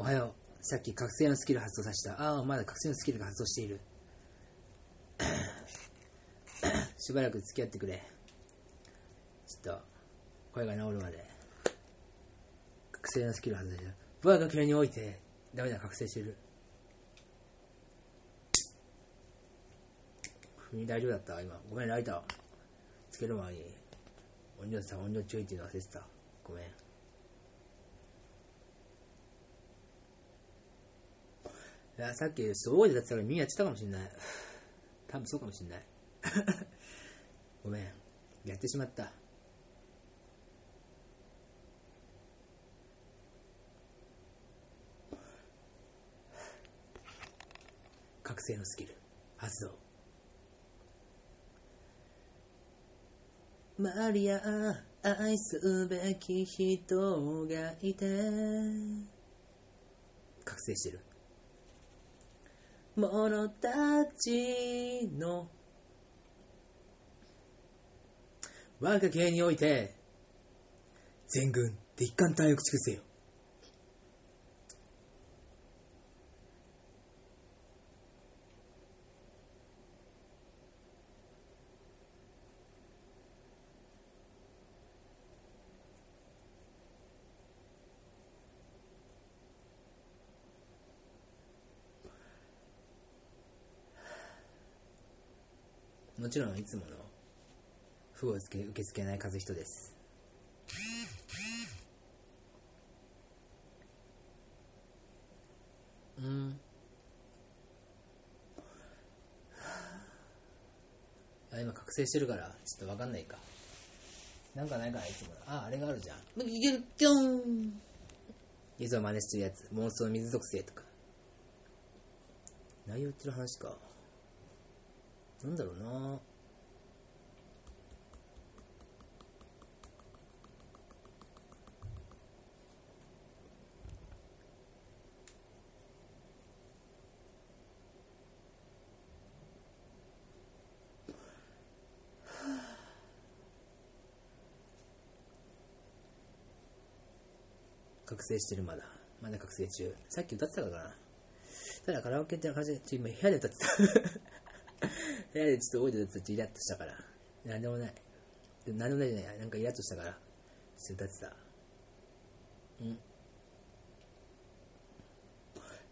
おはよう。さっき覚醒のスキル発動させた。ああ、まだ覚醒のスキルが発動している。しばらく付き合ってくれ。ちょっと、声が治るまで。覚醒のスキル発動した。我が国において、ダメだ、覚醒してる。国大丈夫だった？今。ごめん、ライター。つける前に、音量さ、音量注意っていうの忘れてた。ごめん。いや、さっき、すごいだってたから耳やってたかもしんない。多分そうかもしんない。ごめん。やってしまった。覚醒のスキル、発動。マリア、愛すべき人がいて、覚醒してる。者たちの。我が家において全軍で一貫隊を駆逐せよ。もちろんいつもの負を受け受け付けない和人です。うん。あ今覚醒してるからちょっと分かんないか。なんかないかないつもの。ああれがあるじゃん。いけるキョン。いつも真似してるやつ。妄想水属性とか。内容ってる話か。なんだろうな。覚醒してるまだ。まだ覚醒中。さっき歌ってたからな。ただカラオケって感じで今部屋で歌ってた。部屋でちょっと大いて歌ってイラッとしたから。なんでもない。でもなんでもないじゃない。なんかイラッとしたから。ちょっと歌ってた。うん。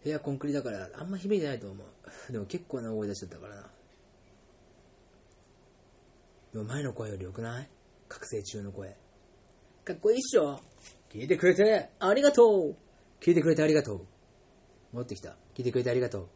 部屋コンクリだからあんま響いてないと思う。でも結構な大声出しちゃったからな。でも前の声より良くない？覚醒中の声。かっこいいっしょ。聞いてくれて。ありがとう。聞いてくれてありがとう。戻ってきた。聞いてくれてありがとう